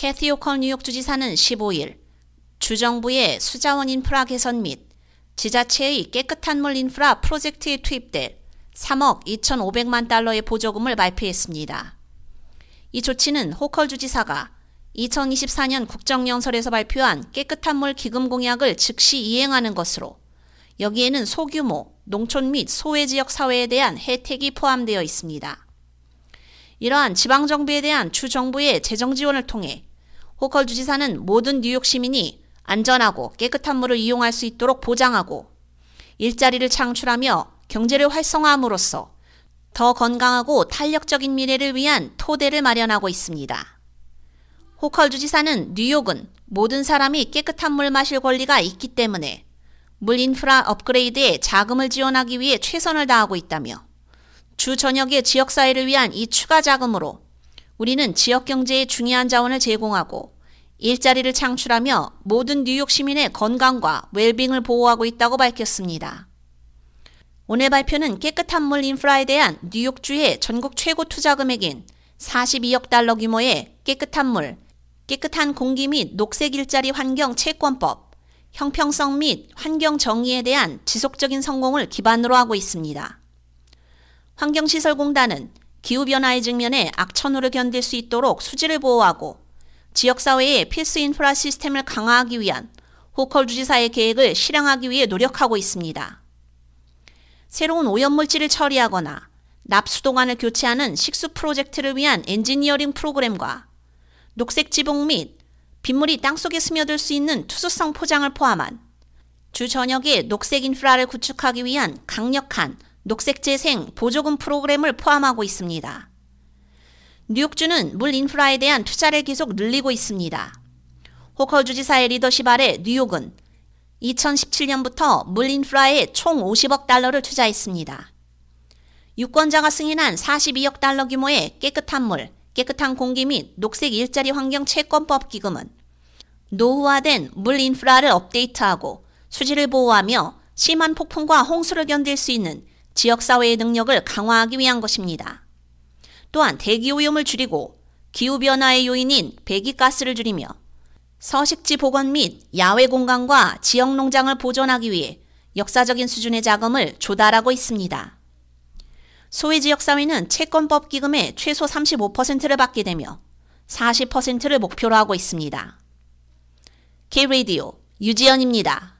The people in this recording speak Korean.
캐티 오컬 뉴욕 주지사는 15일 주정부의 수자원 인프라 개선 및 지자체의 깨끗한 물 인프라 프로젝트에 투입될 3억 2,500만 달러의 보조금을 발표했습니다. 이 조치는 호컬 주지사가 2024년 국정연설에서 발표한 깨끗한 물 기금 공약을 즉시 이행하는 것으로 여기에는 소규모 농촌 및 소외 지역 사회에 대한 혜택이 포함되어 있습니다. 이러한 지방정부에 대한 주정부의 재정 지원을 통해 호컬 주지사는 모든 뉴욕 시민이 안전하고 깨끗한 물을 이용할 수 있도록 보장하고 일자리를 창출하며 경제를 활성화함으로써 더 건강하고 탄력적인 미래를 위한 토대를 마련하고 있습니다. 호컬 주지사는 뉴욕은 모든 사람이 깨끗한 물 마실 권리가 있기 때문에 물 인프라 업그레이드에 자금을 지원하기 위해 최선을 다하고 있다며 주 전역의 지역사회를 위한 이 추가 자금으로 우리는 지역 경제에 중요한 자원을 제공하고 일자리를 창출하며 모든 뉴욕 시민의 건강과 웰빙을 보호하고 있다고 밝혔습니다. 오늘 발표는 깨끗한 물 인프라에 대한 뉴욕주의 전국 최고 투자 금액인 42억 달러 규모의 깨끗한 물, 깨끗한 공기 및 녹색 일자리 환경 채권법, 형평성 및 환경 정의에 대한 지속적인 성공을 기반으로 하고 있습니다. 환경시설공단은 기후변화의 직면에 악천후를 견딜 수 있도록 수질을 보호하고 지역사회의 필수 인프라 시스템을 강화하기 위한 호컬 주지사의 계획을 실행하기 위해 노력하고 있습니다. 새로운 오염물질을 처리하거나 납수도관을 교체하는 식수 프로젝트를 위한 엔지니어링 프로그램과 녹색 지붕 및 빗물이 땅속에 스며들 수 있는 투수성 포장을 포함한 주 전역의 녹색 인프라를 구축하기 위한 강력한 녹색 재생 보조금 프로그램을 포함하고 있습니다. 뉴욕주는 물 인프라에 대한 투자를 계속 늘리고 있습니다. 호컬 주지사의 리더십 아래 뉴욕은 2017년부터 물 인프라에 총 50억 달러를 투자했습니다. 유권자가 승인한 42억 달러 규모의 깨끗한 물, 깨끗한 공기 및 녹색 일자리 환경 채권법 기금은 노후화된 물 인프라를 업데이트하고 수질을 보호하며 심한 폭풍과 홍수를 견딜 수 있는 지역사회의 능력을 강화하기 위한 것입니다. 또한 대기오염을 줄이고 기후변화의 요인인 배기가스를 줄이며 서식지 복원 및 야외 공간과 지역 농장을 보존하기 위해 역사적인 수준의 자금을 조달하고 있습니다. 소외 지역 사회는 채권법 기금의 최소 35%를 받게 되며 40%를 목표로 하고 있습니다. K-Radio 유지연입니다.